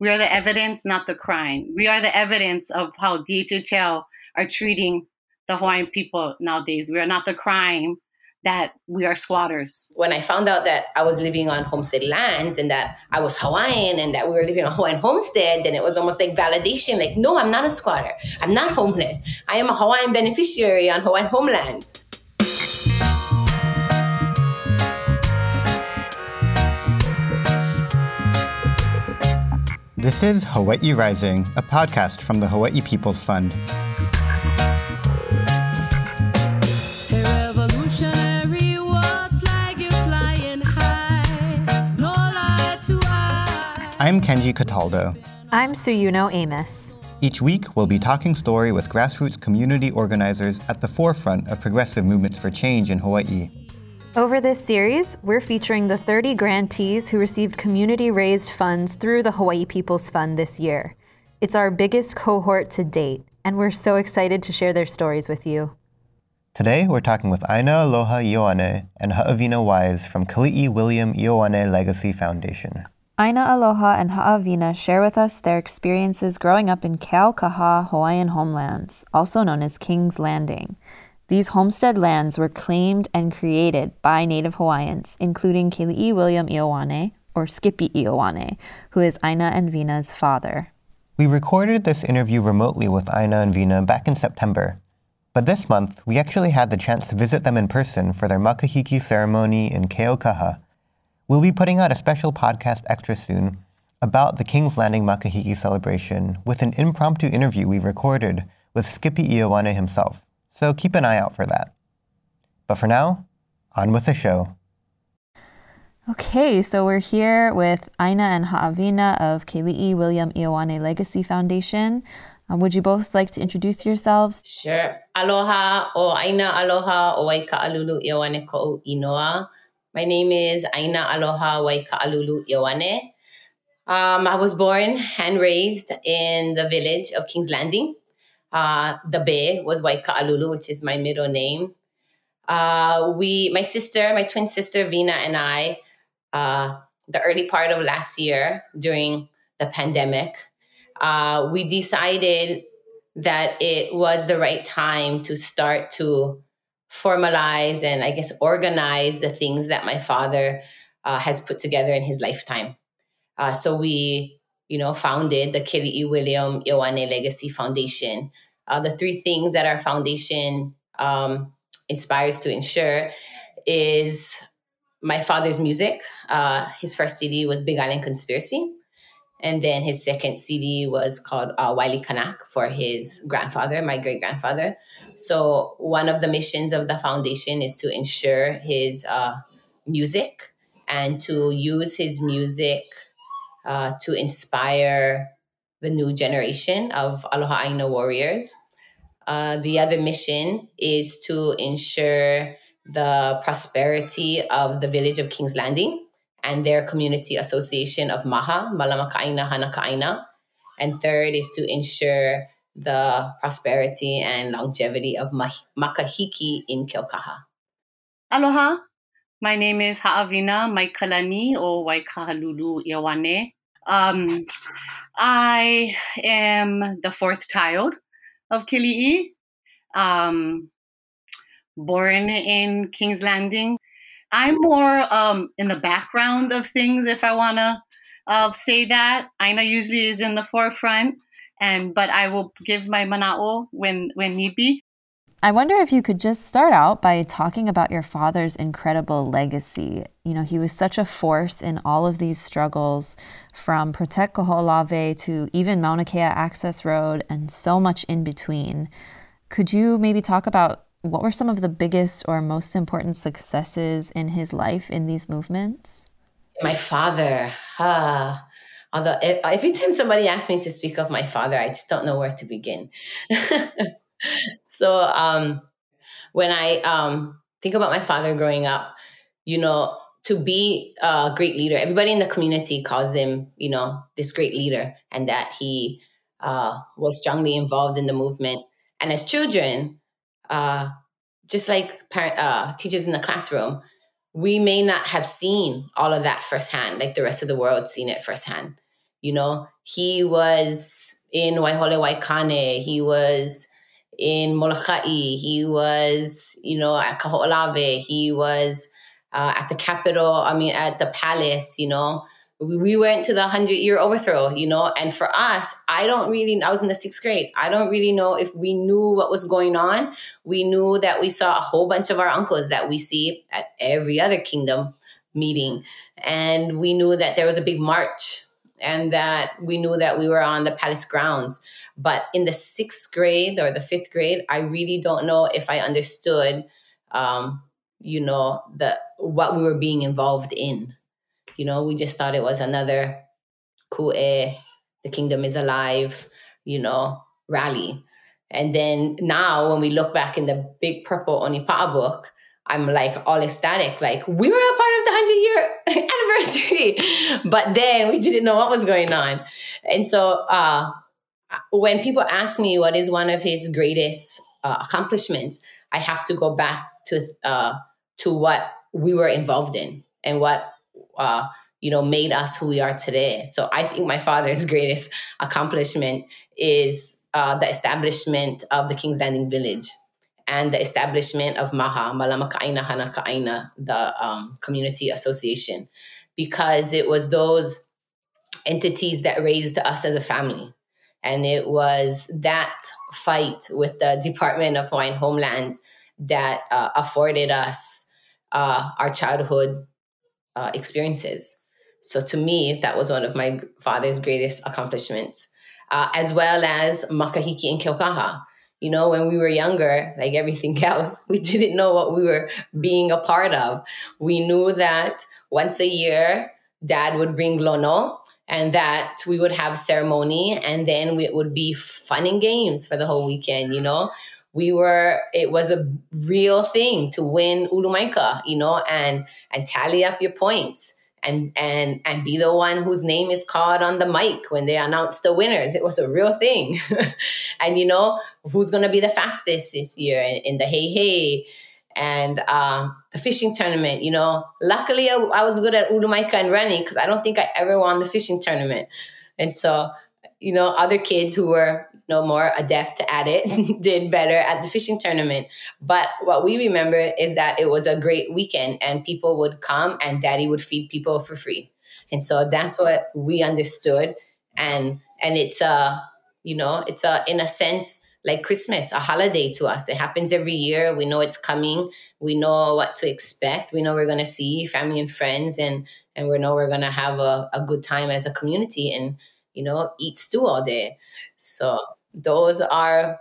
We are the evidence, not the crime. We are the evidence of how DHHL are treating the Hawaiian people nowadays. We are not the crime that we are squatters. When I found out that I was living on homestead lands and that I was Hawaiian and that we were living on Hawaiian homestead, then it was almost like validation like, no, I'm not a squatter. I'm not homeless. I am a Hawaiian beneficiary on Hawaiian homelands. This is Hawaii Rising, a podcast from the Hawaii People's Fund. I'm Kenji Cataldo. I'm Suyuno Amos. Each week, we'll be talking story with grassroots community organizers at the forefront of progressive movements for change in Hawaii. Over this series, we're featuring the 30 grantees who received community raised funds through the Hawaii People's Fund this year. It's our biggest cohort to date, and we're so excited to share their stories with you. Today, we're talking with Aina Aloha Ioane and Ha'awina Wise from Keli'i William Ioane Legacy Foundation. Aina Aloha and Ha'awina share with us their experiences growing up in Keaukaha Hawaiian homelands, also known as King's Landing. These homestead lands were claimed and created by Native Hawaiians, including Keli'i William Ioane, or Skippy Ioane, who is Aina and Vina's father. We recorded this interview remotely with Aina and Vina back in September. But this month, we actually had the chance to visit them in person for their makahiki ceremony in Keaukaha, We'll be putting out a special podcast extra soon about the King's Landing Makahiki celebration with an impromptu interview we recorded with Skippy Ioane himself, so keep an eye out for that. But for now, on with the show. Okay, so we're here with Aina and Ha'awina of Keli'i William Ioane Legacy Foundation. Uh, would you both like to introduce yourselves? Sure. Aloha o Aina aloha o Waika Alulu Ioane Ko'u Inoa. My name is Aina Aloha Waika'alulu Ioane. Um, I was born and raised in the village of King's Landing. Uh, the Bay was Waika'alulu, which is my middle name. Uh, we, my sister, my twin sister Vina, and I, uh, the early part of last year during the pandemic, uh, we decided that it was the right time to start to formalize and I guess organize the things that my father uh, has put together in his lifetime. Uh, so we, you know, founded the Kelly E. William Ioane Legacy Foundation. Uh, the three things that our foundation um, inspires to ensure is my father's music. Uh, his first CD was Big Island Conspiracy. And then his second CD was called uh, Wiley Kanak for his grandfather, my great grandfather. So, one of the missions of the foundation is to ensure his uh, music and to use his music uh, to inspire the new generation of Aloha Aina warriors. Uh, the other mission is to ensure the prosperity of the village of King's Landing and their community association of Maha, Malamakaina Hanakaina. And third is to ensure the prosperity and longevity of Makahiki in Keaukaha. Aloha, my name is Ha'avina Maikalani o Waikahalulu Ioane. Um, I am the fourth child of Keli'i, um, born in King's Landing. I'm more um, in the background of things, if I want to uh, say that. Aina usually is in the forefront, and but I will give my mana'o when when need be. I wonder if you could just start out by talking about your father's incredible legacy. You know, he was such a force in all of these struggles, from Protect Kaho'olawe to even Mauna Kea Access Road and so much in between. Could you maybe talk about what were some of the biggest or most important successes in his life in these movements? My father. Ah. Although every time somebody asks me to speak of my father, I just don't know where to begin. so um, when I um, think about my father growing up, you know, to be a great leader, everybody in the community calls him, you know, this great leader, and that he uh, was strongly involved in the movement. And as children, uh, just like parent, uh, teachers in the classroom, we may not have seen all of that firsthand, like the rest of the world seen it firsthand. You know, he was in Waihole Waikane. He was in Molokai. He was, you know, at Kaho'olawe. He was uh, at the capital, I mean, at the palace, you know. We, we went to the 100 year overthrow, you know, and for us, I don't really, I was in the sixth grade. I don't really know if we knew what was going on. We knew that we saw a whole bunch of our uncles that we see at every other kingdom meeting. And we knew that there was a big march and that we knew that we were on the palace grounds. But in the sixth grade or the fifth grade, I really don't know if I understood, um, you know, the what we were being involved in. You know, we just thought it was another kue, the kingdom is alive, you know, rally. And then now when we look back in the big purple Onipa'a book, I'm like all ecstatic, like we were a part of the 100 year anniversary. but then we didn't know what was going on. And so uh, when people ask me what is one of his greatest uh, accomplishments, I have to go back to uh, to what we were involved in and what uh, you know made us who we are today. So I think my father's greatest accomplishment is uh, the establishment of the King's Landing Village and the establishment of Maha, Malama Ka'aina Hana Ka'aina, the um, community association, because it was those entities that raised us as a family. And it was that fight with the Department of Hawaiian Homelands that uh, afforded us uh, our childhood uh, experiences. So to me, that was one of my father's greatest accomplishments, uh, as well as Makahiki and Keaukaha you know, when we were younger, like everything else, we didn't know what we were being a part of. We knew that once a year, dad would bring lono and that we would have ceremony and then it would be fun and games for the whole weekend, you know? We were, it was a real thing to win Ulumaika, you know, and and tally up your points and and and be the one whose name is called on the mic when they announce the winners. It was a real thing. and you know who's going to be the fastest this year in, in the heihei and um, the fishing tournament. You know, luckily I, I was good at Ulumaika and running because I don't think I ever won the fishing tournament. And so, you know, other kids who were no more adept at it, did better at the fishing tournament. But what we remember is that it was a great weekend and people would come and daddy would feed people for free. And so that's what we understood. And and it's a, you know, it's a in a sense like Christmas, a holiday to us. It happens every year. We know it's coming. We know what to expect. We know we're gonna see family and friends and and we know we're gonna have a, a good time as a community and you know, eat stew all day. So those are,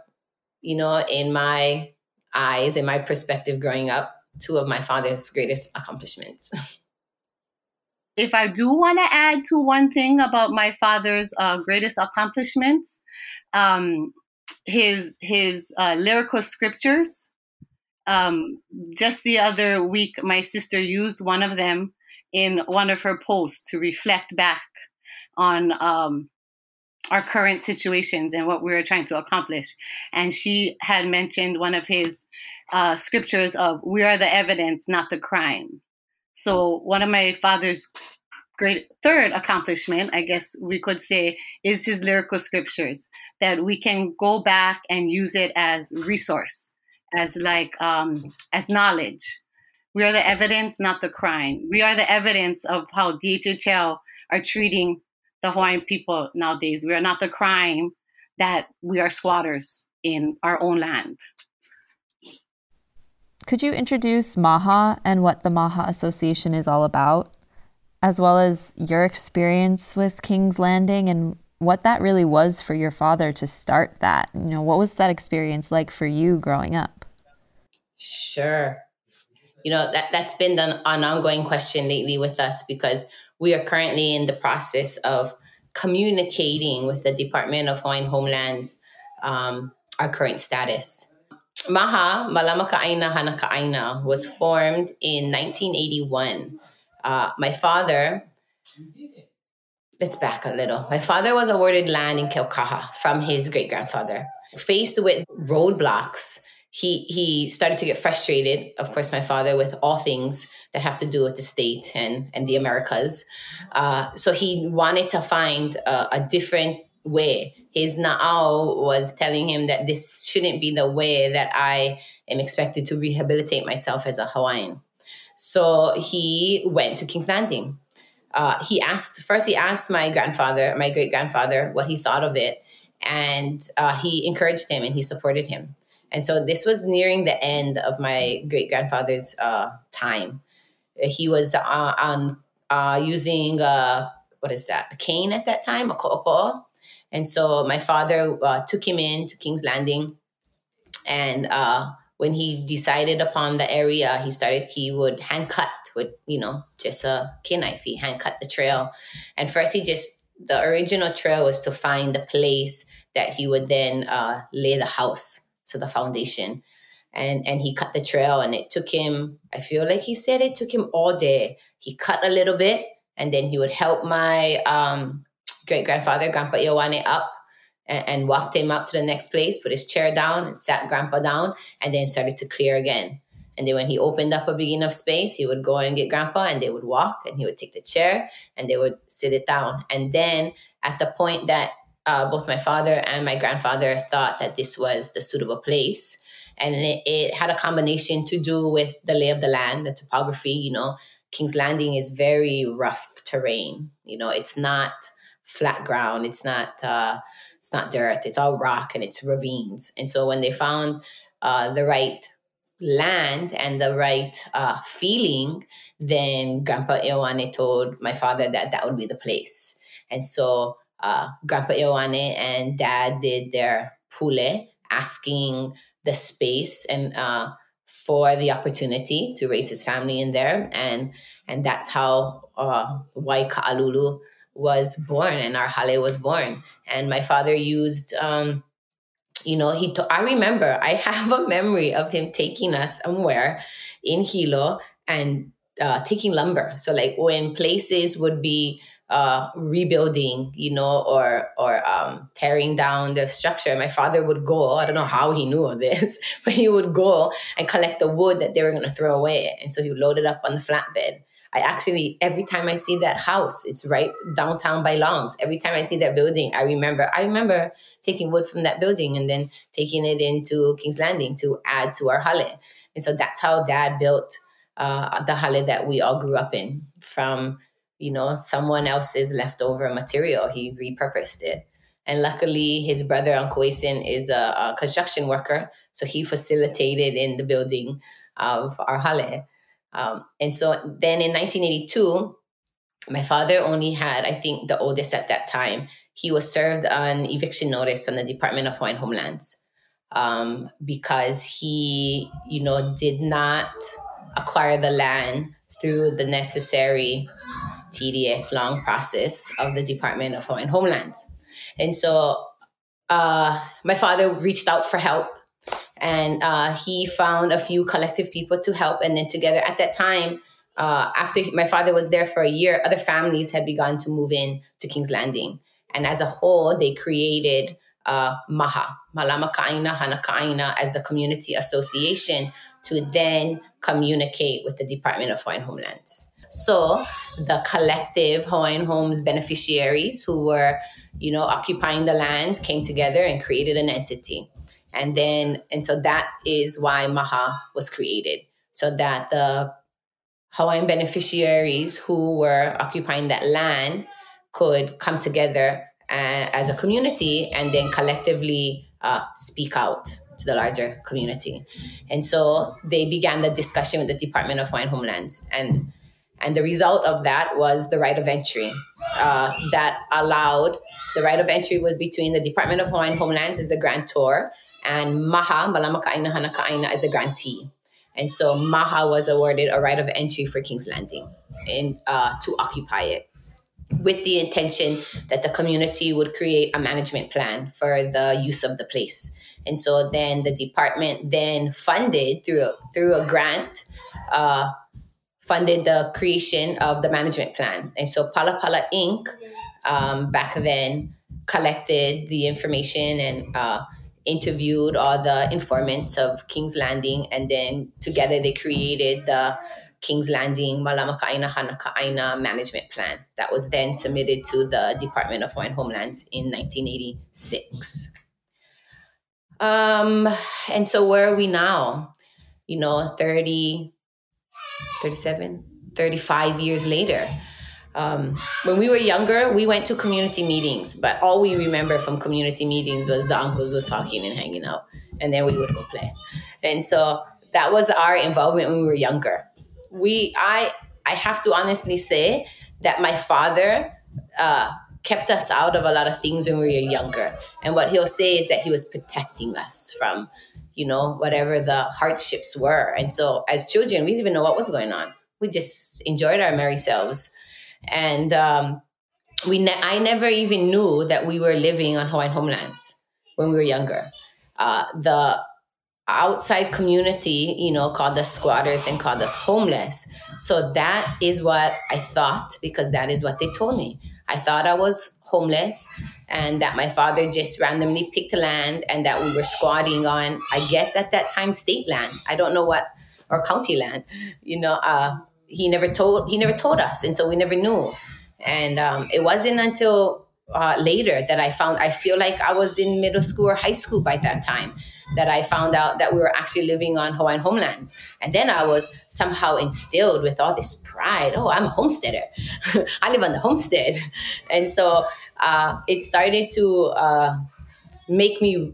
you know, in my eyes, in my perspective growing up, two of my father's greatest accomplishments. If I do want to add to one thing about my father's uh, greatest accomplishments, um, his his uh, lyrical scriptures. Um, just the other week, my sister used one of them in one of her posts to reflect back on um, our current situations and what we were trying to accomplish. And she had mentioned one of his uh, scriptures of "We are the evidence, not the crime." So one of my father's great third accomplishment, I guess we could say, is his lyrical scriptures that we can go back and use it as resource, as like um, as knowledge. We are the evidence, not the crime. We are the evidence of how DHHL are treating the Hawaiian people nowadays. We are not the crime that we are squatters in our own land. Could you introduce MAHA and what the MAHA Association is all about, as well as your experience with King's Landing and what that really was for your father to start that? You know, what was that experience like for you growing up? Sure. You know, that, that's been an, an ongoing question lately with us because we are currently in the process of communicating with the Department of Hawaiian Homelands um, our current status. Maha, Malama Ka'aina Hana Ka'aina, was formed in 1981. Uh, my father, let's back a little. My father was awarded land in Keaukaha from his great grandfather. Faced with roadblocks, he he started to get frustrated. Of course, my father with all things that have to do with the state and and the Americas. Uh, so he wanted to find a, a different way. His na'au was telling him that this shouldn't be the way that I am expected to rehabilitate myself as a Hawaiian. So he went to King's Landing. Uh, he asked first. He asked my grandfather, my great grandfather, what he thought of it, and uh, he encouraged him and he supported him. And so this was nearing the end of my great grandfather's uh, time. He was uh, on uh, using uh, what is that? A cane at that time, a ko'oko. And so my father took him in to King's Landing, and when he decided upon the area, he started. He would hand cut with you know just a knife. He hand cut the trail, and first he just the original trail was to find the place that he would then lay the house to the foundation and and he cut the trail and it took him i feel like he said it took him all day he cut a little bit and then he would help my um, great grandfather grandpa Ioane up and, and, walked him up to the next place put his chair down and sat grandpa down and then started to clear again and then when he opened up a big enough space he would go and get grandpa and they would walk and he would take the chair and they would sit it down and then at the point that uh, both my father and my grandfather thought that this was the suitable place. And it, it, had a combination to do with the lay of the land, the topography. You know, King's Landing is very rough terrain. You know, it's not flat ground. It's not. Uh, it's not dirt. It's all rock and it's ravines. And so when they found uh, the right land and the right uh, feeling, then Grandpa Ioane told my father that that would be the place. And so uh, Grandpa Ioane and Dad did their pule, asking the space and uh, for the opportunity to raise his family in there, and and that's how uh, was born and our hale was born. And my father used, um, you know, he. I remember I have a memory of him taking us somewhere in Hilo and uh, taking lumber. So like when places would be uh, rebuilding, you know, or or um, tearing down the structure. My father would go. I don't know how he knew of this, but he would go and collect the wood that they were going to throw away, and so he would load it up on the flatbed. I actually every time I see that house, it's right downtown by Longs. Every time I see that building, I remember. I remember taking wood from that building and then taking it into King's Landing to add to our hale. And so that's how Dad built uh, the hale that we all grew up in from you know, someone else's leftover material. He repurposed it. And luckily, his brother, Uncle Asen, is a, a, construction worker. So he facilitated in the building of our hale. Um, and so then in 1982, my father only had, I think, the oldest at that time. He was served an eviction notice from the Department of Hawaiian Homelands um, because he, you know, did not acquire the land through the necessary tedious, long process of the Department of and Homelands. And so uh, my father reached out for help and uh, he found a few collective people to help. And then together at that time, uh, after my father was there for a year, other families had begun to move in to King's Landing. And as a whole, they created uh, MAHA, Malama Ka'aina Hana Ka'aina, as the community association to then communicate with the Department of Hawaiian Homelands. So the collective Hawaiian Homes beneficiaries who were, you know, occupying the land came together and created an entity. And then, and so that is why Maha was created, so that the Hawaiian beneficiaries who were occupying that land could come together uh, as a community and then collectively uh, speak out to the larger community. And so they began the discussion with the Department of Hawaiian Homelands. And and the result of that was the right of entry uh, that allowed the right of entry was between the Department of Hawaiian Homelands as the grantor and Maha, Malama Ka'aina Hana Ka'aina as the grantee. And so Maha was awarded a right of entry for King's Landing in, uh, to occupy it with the intention that the community would create a management plan for the use of the place. And so then the department then funded through a, through a grant uh, funded the creation of the management plan. And so Pala Pala Inc. Um, back then collected the information and uh, interviewed all the informants of King's Landing, and then together they created the King's Landing Malamakaina Hanakaaina management plan that was then submitted to the Department of Hawaiian Homelands in 1986. Um, and so where are we now? You know, 30, 37, 35 years later. Um, when we were younger, we went to community meetings, but all we remember from community meetings was the uncles was talking and hanging out, and then we would go play. And so that was our involvement when we were younger. We, I, I have to honestly say that my father uh, kept us out of a lot of things when we were younger. And what he'll say is that he was protecting us from, you know, whatever the hardships were. And so as children, we didn't even know what was going on. We just enjoyed our merry selves and um, we ne- I never even knew that we were living on Hawaiian homelands when we were younger. Uh, the outside community, you know, called us squatters and called us homeless. So that is what I thought because that is what they told me. I thought I was homeless and that my father just randomly picked land and that we were squatting on, I guess at that time, state land. I don't know what, or county land, you know. Uh, he never told he never told us, and so we never knew. And um, it wasn't until uh, later that I found I feel like I was in middle school or high school by that time that I found out that we were actually living on Hawaiian homelands. And then I was somehow instilled with all this pride. Oh, I'm a homesteader. I live on the homestead. And so uh, it started to uh, make me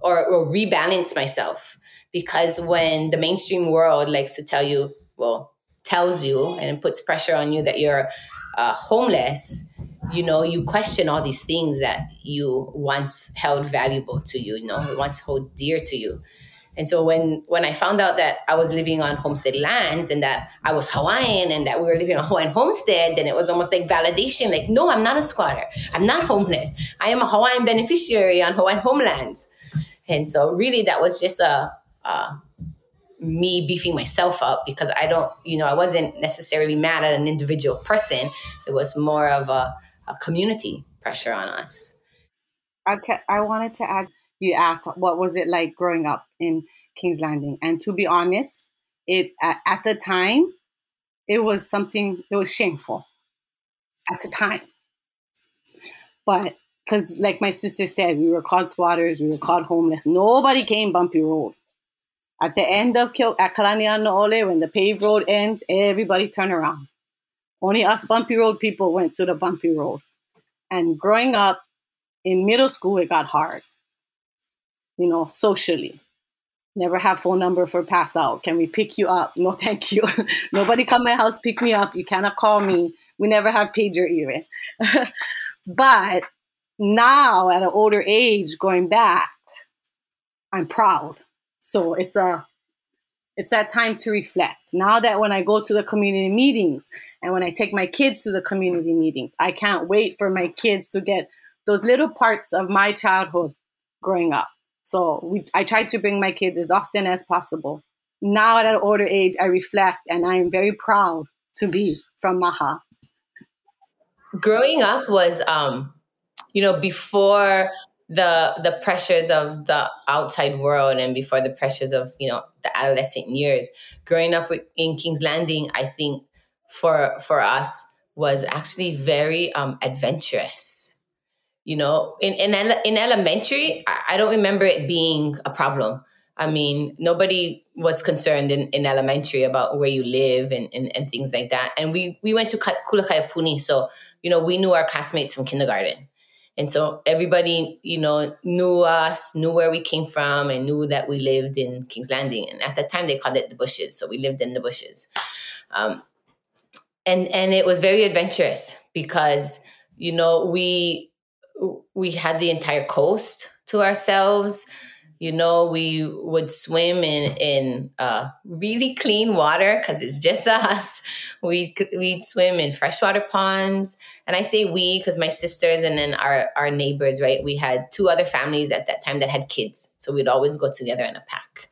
or, or rebalance myself because when the mainstream world likes to tell you, well, tells you and puts pressure on you that you're uh, homeless, you know, you question all these things that you once held valuable to you, you know, once hold dear to you. And so when when I found out that I was living on homestead lands and that I was Hawaiian and that we were living on Hawaiian homestead, then it was almost like validation. Like, no, I'm not a squatter. I'm not homeless. I am a Hawaiian beneficiary on Hawaiian homelands. And so really that was just a, a me beefing myself up because I don't, you know, I wasn't necessarily mad at an individual person. It was more of a, a community pressure on us. Okay, I wanted to add. You asked what was it like growing up in King's Landing, and to be honest, it at, the time, it was something. It was shameful at the time, but because, like my sister said, we were called squatters, we were called homeless. Nobody came bumpy road. At the end of Kil- at Kalanianaole, when the paved road ends, everybody turn around. Only us bumpy road people went to the bumpy road. And growing up in middle school, it got hard. You know, socially. Never have phone number for pass out. Can we pick you up? No, thank you. Nobody come my house pick me up. You cannot call me. We never have pager even. but now at an older age, going back, I'm proud so it's a it's that time to reflect. Now that when I go to the community meetings and when I take my kids to the community meetings, I can't wait for my kids to get those little parts of my childhood growing up. So we, I try to bring my kids as often as possible. Now at an older age, I reflect and I am very proud to be from Maha. Growing up was, um, you know, before the the pressures of the outside world and before the pressures of you know the adolescent years. Growing up in king's landing i think for for us was actually very um adventurous. You know in in, in elementary I, I don't remember it being a problem. I mean nobody was concerned in, in elementary about where you live and, and, and things like that. And we we went to kulakaiapuni so you know we knew our classmates from kindergarten and so everybody, you know, knew us, knew where we came from, and knew that we lived in King's Landing. And at that time, they called it the bushes. So we lived in the bushes. Um, and and it was very adventurous because you know we we had the entire coast to ourselves you know, we would swim in in uh, really clean water because it's just us. We we'd swim in freshwater ponds, and I say we because my sisters and then our our neighbors, right? We had two other families at that time that had kids, so we'd always go together in a pack.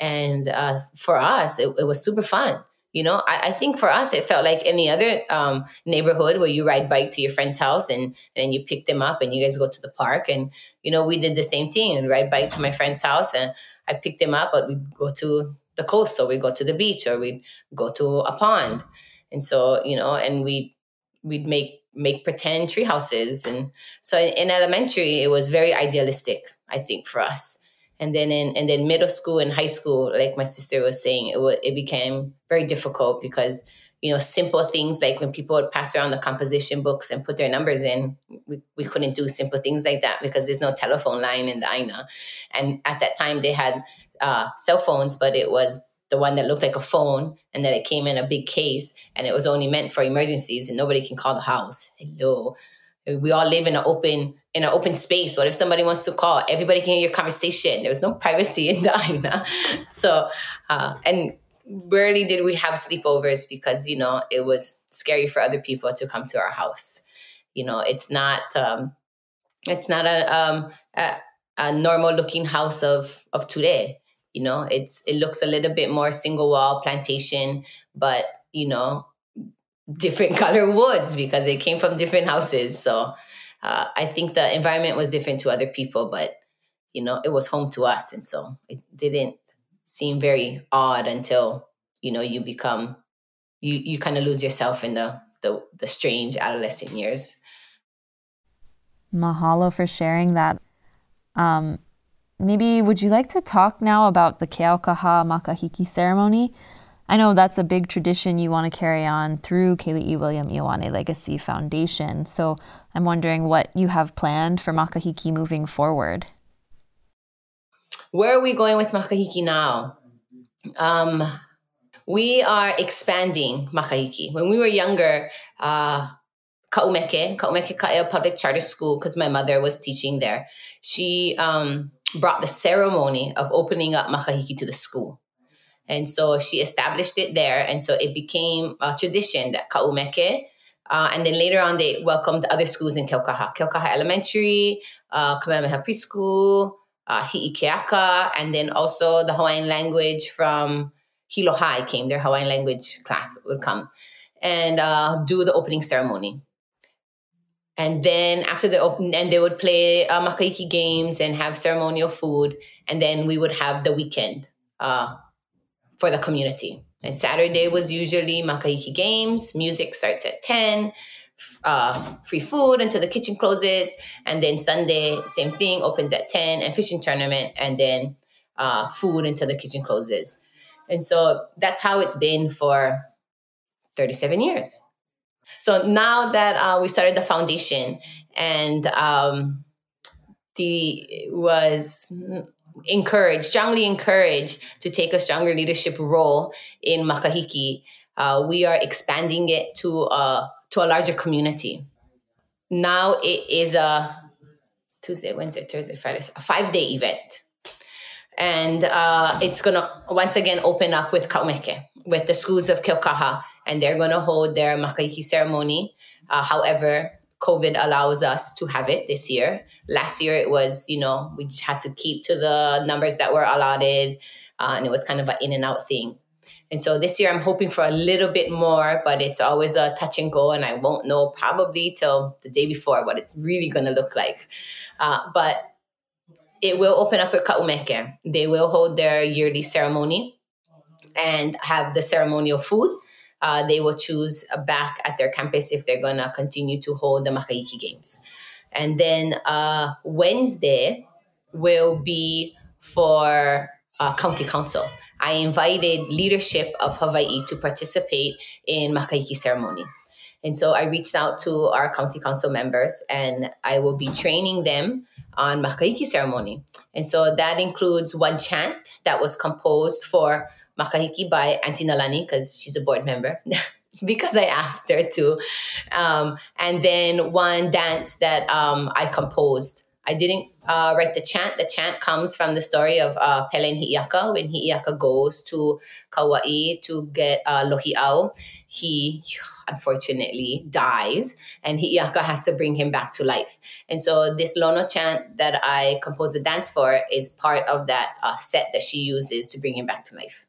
And uh, for us, it, it was super fun you know, I, I, think for us, it felt like any other um, neighborhood where you ride bike to your friend's house and and you pick them up and you guys go to the park. And you know, we did the same thing and ride bike to my friend's house and I picked them up, but we'd go to the coast, or we'd go to the beach, or we'd go to a pond. And so, you know, and we we'd make make pretend tree houses. And so in, in elementary, it was very idealistic, I think, for us and then in and then middle school and high school like my sister was saying it would it became very difficult because you know simple things like when people would pass around the composition books and put their numbers in we, we couldn't do simple things like that because there's no telephone line in the aina and at that time they had uh, cell phones but it was the one that looked like a phone and that it came in a big case and it was only meant for emergencies and nobody can call the house. Hello we all live in an open in an open space. What if somebody wants to call? Everybody can hear your conversation. There was no privacy in Aina. So, uh, and rarely did we have sleepovers because, you know, it was scary for other people to come to our house. You know, it's not, um, it's not a, um, a, a normal looking house of, of today. You know, it's, it looks a little bit more single wall plantation, but, you know, different color woods because they came from different houses. So, uh, I think the environment was different to other people, but you know, it was home to us, and so it didn't seem very odd until you know you become you you kind of lose yourself in the the the strange adolescent years. Mahalo for sharing that. Um, maybe would you like to talk now about the Keaukaha Makahiki ceremony? I know that's a big tradition you want to carry on through Keli'i William Ioane Legacy Foundation. So I'm wondering what you have planned for Makahiki moving forward. Where are we going with Makahiki now? Um, we are expanding Makahiki. When we were younger, uh, Ka'umeke, Ka'umeke Ka'eo Public Charter School, because my mother was teaching there, she um, brought the ceremony of opening up Makahiki to the school. And so she established it there. And so it became a tradition that Ka'umeke. Uh, and then later on, they welcomed other schools in Keaukaha. Keaukaha Elementary, uh, Kamehameha Preschool, uh, Hi'ikeaka, and then also the Hawaiian language from Hilo High came. Their Hawaiian language class would come and uh, do the opening ceremony. And then after the open, and they would play uh, makahiki games and have ceremonial food. And then we would have the weekend uh, for the community. And Saturday was usually Makahiki Games. Music starts at 10. Uh, free food until the kitchen closes. And then Sunday, same thing, opens at 10 and fishing tournament. And then uh, food until the kitchen closes. And so that's how it's been for 37 years. So now that uh, we started the foundation and um, the was encouraged, strongly encouraged to take a stronger leadership role in Makahiki. Uh, we are expanding it to a to a larger community. Now it is a Tuesday, Wednesday, Thursday, Friday, a five day event. And uh, it's going to once again open up with Kaumeke, with the schools of Keaukaha, and they're going to hold their Makahiki ceremony. Uh, however, COVID allows us to have it this year. Last year, it was, you know, we just had to keep to the numbers that were allotted, uh, and it was kind of an in and out thing. And so this year, I'm hoping for a little bit more, but it's always a touch and go, and I won't know probably till the day before what it's really going to look like. Uh, but it will open up at Ka'umeke. They will hold their yearly ceremony and have the ceremonial food uh, they will choose back at their campus if they're going to continue to hold the Makahiki Games. And then uh, Wednesday will be for uh, county council. I invited leadership of Hawaii to participate in Makahiki ceremony. And so I reached out to our county council members and I will be training them on Makahiki ceremony. And so that includes one chant that was composed for Makahiki by Auntie Nalani because she's a board member. because I asked her to. Um, and then one dance that um, I composed. I didn't uh, write the chant. The chant comes from the story of uh, Pele and Hi'iaka. When Hi'iaka goes to Kauai to get uh, Lohi'au, he unfortunately dies, and Hi'iaka has to bring him back to life. And so this Lono chant that I composed the dance for is part of that uh, set that she uses to bring him back to life.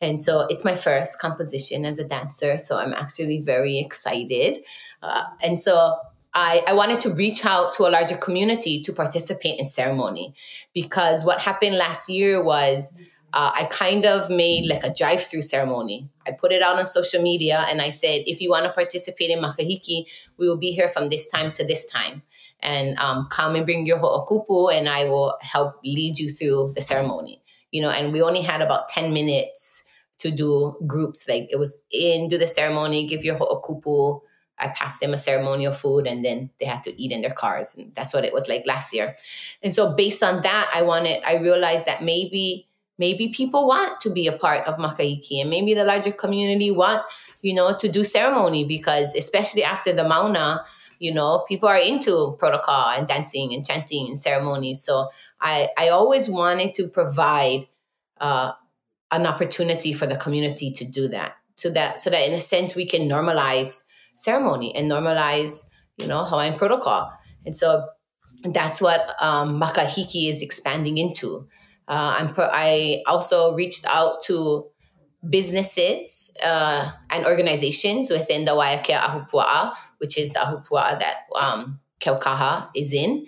And so it's my first composition as a dancer. So I'm actually very excited. Uh, and so I, I wanted to reach out to a larger community to participate in ceremony because what happened last year was uh, I kind of made like a drive through ceremony. I put it out on social media and I said, if you want to participate in Makahiki, we will be here from this time to this time. And um, come and bring your ho'okupu and I will help lead you through the ceremony. You know, and we only had about 10 minutes to do groups. Like it was in, do the ceremony, give your ho'okupu, I passed them a ceremonial food and then they had to eat in their cars. And that's what it was like last year. And so based on that, I wanted, I realized that maybe, maybe people want to be a part of Makahiki and maybe the larger community want, you know, to do ceremony because especially after the Mauna, you know, people are into protocol and dancing and chanting and ceremonies. So I, I always wanted to provide uh, an opportunity for the community to do that. So that so that in a sense we can normalize ceremony and normalize, you know, Hawaiian protocol. And so that's what um, Makahiki is expanding into. Uh, I'm pro- I also reached out to businesses uh, and organizations within the Waiakea Ahupua'a, which is the Ahupua'a that um, Keaukaha is in.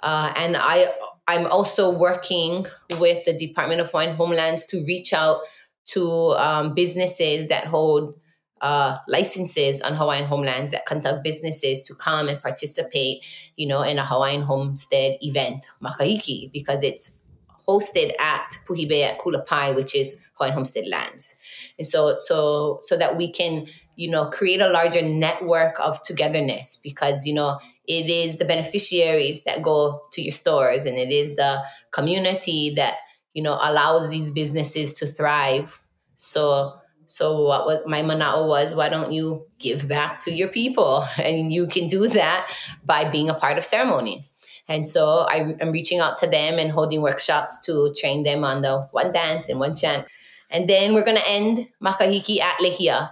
Uh, and I, I'm also working with the Department of Hawaiian Homelands to reach out to um, businesses that hold uh, licenses on Hawaiian homelands that conduct businesses to come and participate, you know, in a Hawaiian homestead event, Makahiki, because it's hosted at Puhi Bay at Kulapai, which is Hawaiian homestead lands. And so, so, so that we can, you know, create a larger network of togetherness because, you know, it is the beneficiaries that go to your stores and it is the community that, you know, allows these businesses to thrive. So, so what was my mana'o was, why don't you give back to your people? And you can do that by being a part of ceremony. And so I, am reaching out to them and holding workshops to train them on the one dance and one chant. And then we're going to end Makahiki at Lehia.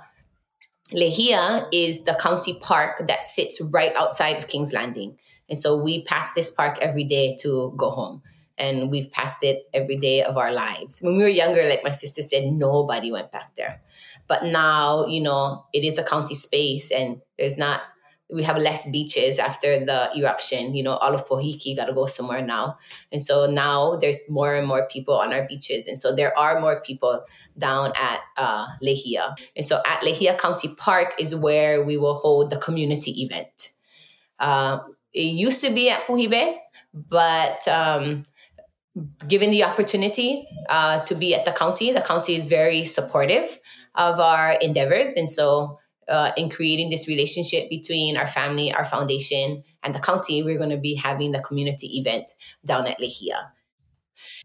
Lehia is the county park that sits right outside of King's Landing. And so we pass this park every day to go home and we've passed it every day of our lives. When we were younger, like my sister said, nobody went back there. But now, you know, it is a county space and there's not, we have less beaches after the eruption. You know, all of Pohoiki got to go somewhere now. And so now there's more and more people on our beaches. And so there are more people down at uh, Lehia. And so at Lehia County Park is where we will hold the community event. Uh, it used to be at Puhi Bay, but um, given the opportunity uh, to be at the county, the county is very supportive of our endeavors. And so, uh, in creating this relationship between our family, our foundation, and the county, we're going to be having the community event down at Lehia.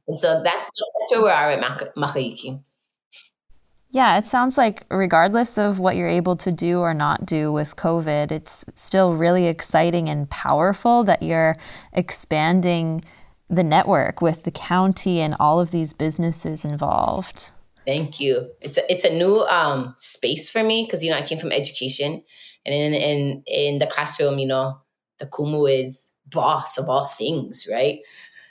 And so that's, that's where we are at Makahiki. Yeah, it sounds like regardless of what you're able to do or not do with COVID, it's still really exciting and powerful that you're expanding the network with the county and all of these businesses involved. Thank you. It's a, it's a new um, space for me because you know I came from education, and in in in the classroom, you know, the kumu is boss of all things, right?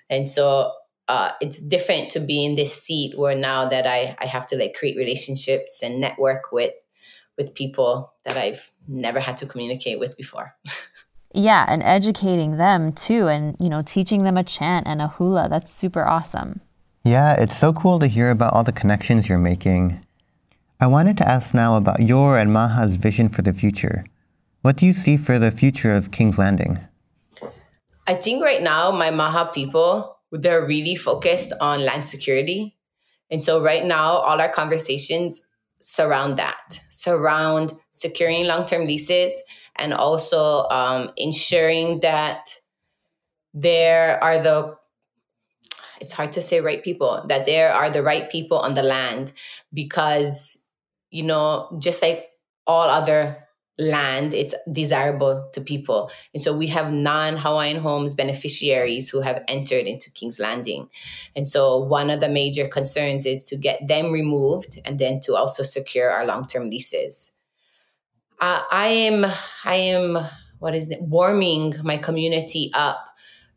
And so uh, it's different to be in this seat where now that I I have to like create relationships and network with with people that I've never had to communicate with before. Yeah, and educating them too, and you know, teaching them a chant and a hula. That's super awesome. Yeah, it's so cool to hear about all the connections you're making. I wanted to ask now about your and Maha's vision for the future. What do you see for the future of King's Landing? I think right now, my Maha people, they're really focused on land security. And so right now, all our conversations surround that, surround securing long term leases and also um, ensuring that there are the it's hard to say right people that there are the right people on the land because you know just like all other land it's desirable to people. And so we have non-hawaiian homes beneficiaries who have entered into king's landing. And so one of the major concerns is to get them removed and then to also secure our long-term leases. Uh, I am I am what is it warming my community up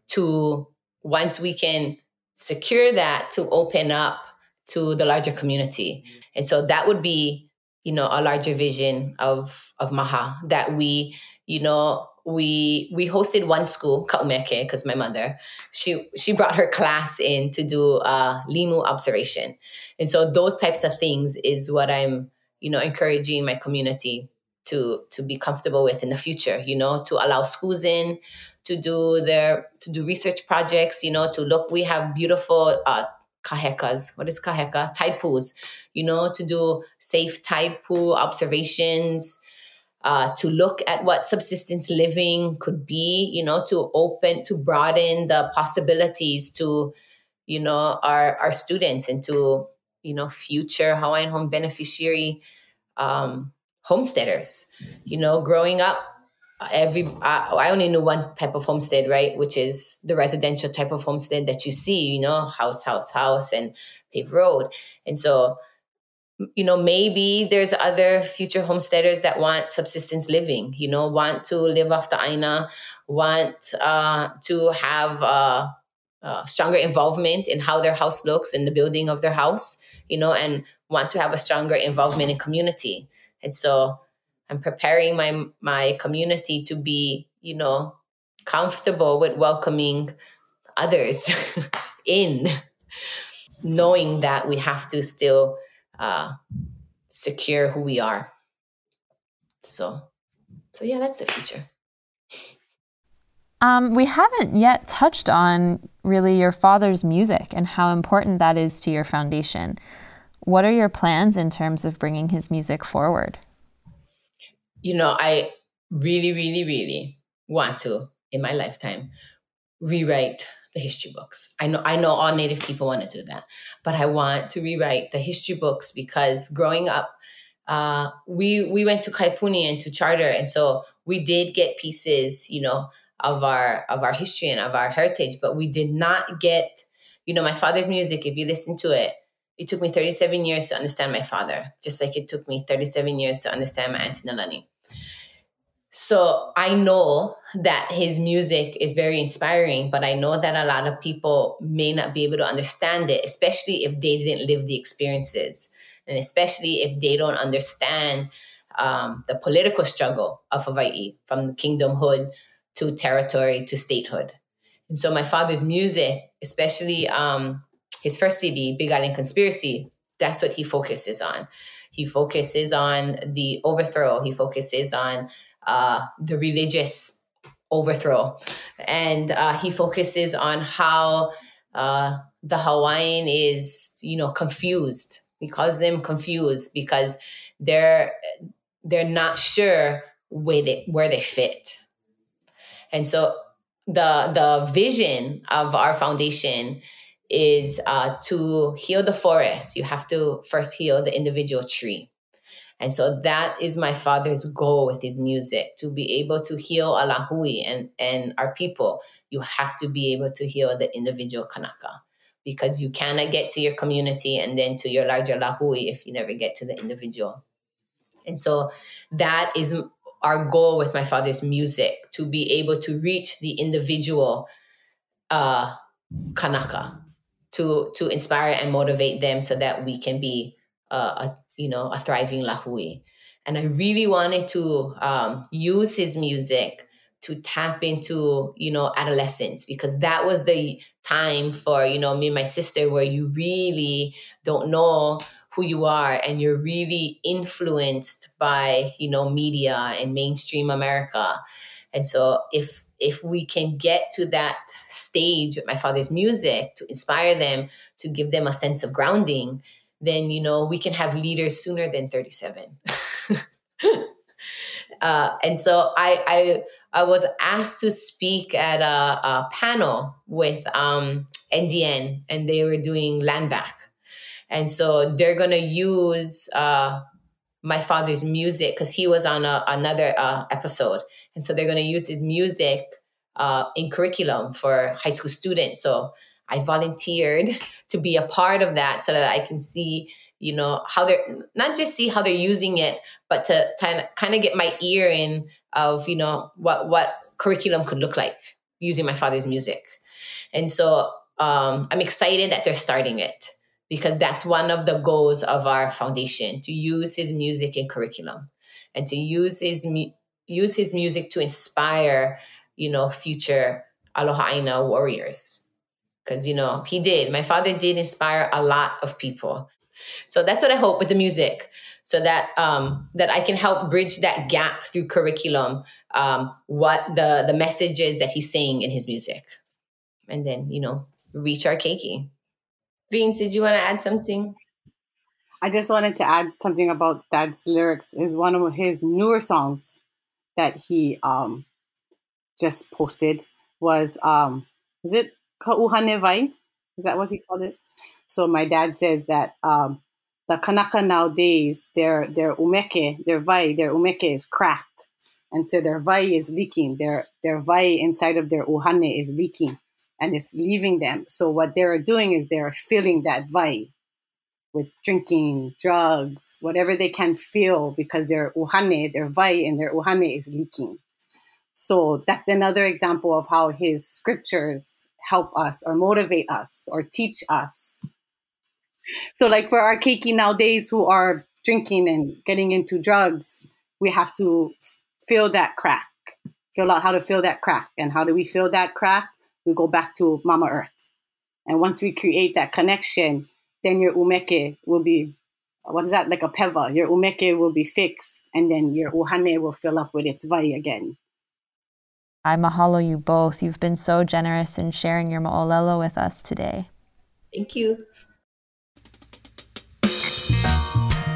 to once we can secure that to open up to the larger community. And so that would be, you know, a larger vision of of Maha that we, you know, we we hosted one school, Kaumeke, because my mother, she she brought her class in to do uh, limu observation, and so those types of things is what I'm you know encouraging my community to to be comfortable with in the future. You know, to allow schools in to do their to do research projects. You know, to look. We have beautiful uh, kahekas. What is kaheka? Pools. You know, to do safe pool observations uh, to look at what subsistence living could be, you know, to open, to broaden the possibilities to, you know, our, our students and to, you know, future Hawaiian home beneficiary um, homesteaders. You know, growing up, every I, I only knew one type of homestead, right, which is the residential type of homestead that you see, you know, house, house, house, and paved road, and so you know maybe there's other future homesteaders that want subsistence living you know want to live off the aina want uh, to have uh, uh, stronger involvement in how their house looks in the building of their house you know and want to have a stronger involvement in community. And so i'm preparing my my community to be you know comfortable with welcoming others in knowing that we have to still uh, secure who we are. So, so yeah, that's the future. Um, we haven't yet touched on really your father's music and how important that is to your foundation. What are your plans in terms of bringing his music forward? You know, I really, really, really want to, in my lifetime, rewrite the history books. I know I know all native people want to do that, but I want to rewrite the history books because growing up, uh, we we went to Kaiapuni and to charter, and so we did get pieces, you know, of our of our history and of our heritage, but we did not get, you know, my father's music. If you listen to it, it took me 37 years to understand my father, just like it took me 37 years to understand my auntie Nalani. So I know that his music is very inspiring, but I know that a lot of people may not be able to understand it, especially if they didn't live the experiences, and especially if they don't understand um, the political struggle of Hawaii from kingdomhood to territory to statehood. And so my father's music, especially um, his first CD, Big Island Conspiracy, that's what he focuses on. He focuses on the overthrow. He focuses on uh, the religious overthrow. And uh, he focuses on how uh, the Hawaiian is, you know, confused. He calls them confused because they're they're not sure where they where they fit. And so the the vision of our foundation is uh, to heal the forest. You have to first heal the individual tree. And so that is my father's goal with his music to be able to heal Alahui and, and our people. You have to be able to heal the individual Kanaka because you cannot get to your community and then to your larger Lahui if you never get to the individual. And so that is our goal with my father's music to be able to reach the individual uh, Kanaka to to inspire and motivate them so that we can be uh, a you know, a thriving Lahui. And I really wanted to um, use his music to tap into, you know, adolescence because that was the time for, you know, me and my sister where you really don't know who you are and you're really influenced by, you know, media and mainstream America. And so if if we can get to that stage with my father's music to inspire them, to give them a sense of grounding, then you know we can have leaders sooner than 37 uh, and so I, I i was asked to speak at a, a panel with um, ndn and they were doing land back. And so they're to use uh, my father's music because he was on a, another uh, episode. And so they're to use his music uh, in curriculum for high school students. So I volunteered to be a part of that so that I can see, you know, how they're not just see how they're using it, but to kind of get my ear in of, you know, what what curriculum could look like using my father's music. And so um, I'm excited that they're starting it because that's one of the goals of our foundation to use his music in curriculum and to use his mu- use his music to inspire, you know, future Aloha Aina warriors. Because, you know, he did. My father did inspire a lot of people. So that's what I hope with the music, so that um, that I can help bridge that gap through curriculum. Um, what the the messages that he's saying in his music, and then you know reach our keiki. Vince, did you want to add something? I just wanted to add something about Dad's lyrics. Is one of his newer songs that he um, just posted was um, is it Kauhane Vai? Is that what he called it? So my dad says that um, the Kanaka nowadays, their their umeke, their vai, their umeke is cracked, and so their vai is leaking. Their their vai inside of their uhane is leaking, and it's leaving them. So what they're doing is they're filling that vai with drinking, drugs, whatever they can feel because their uhane, their vai, and their uhane is leaking. So that's another example of how his scriptures help us or motivate us or teach us. So, like for our keiki nowadays who are drinking and getting into drugs, we have to fill that crack, fill out how to fill that crack. And how do we fill that crack? We go back to Mama Earth. And once we create that connection, then your umeke will be, what is that, like a peva? Your umeke will be fixed, and then your uhane will fill up with its vai again. I mahalo you both. You've been so generous in sharing your mo'olelo with us today. Thank you.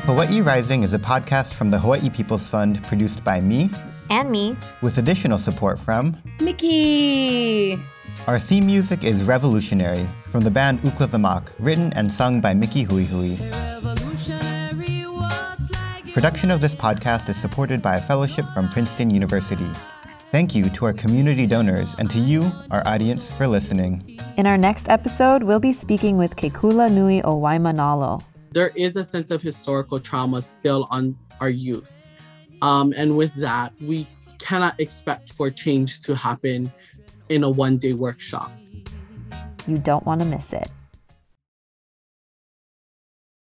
Hawaii Rising is a podcast from the Hawaii People's Fund produced by me and me with additional support from Mickey. Our theme music is Revolutionary from the band Uklawamak, written and sung by Mickey Hui Hui. Production of this podcast is supported by a fellowship from Princeton University. Thank you to our community donors and to you, our audience, for listening. In our next episode, we'll be speaking with Kekula Nui o Waimanalo. There is a sense of historical trauma still on our youth. Um, and with that, we cannot expect for change to happen in a one day workshop. You don't want to miss it.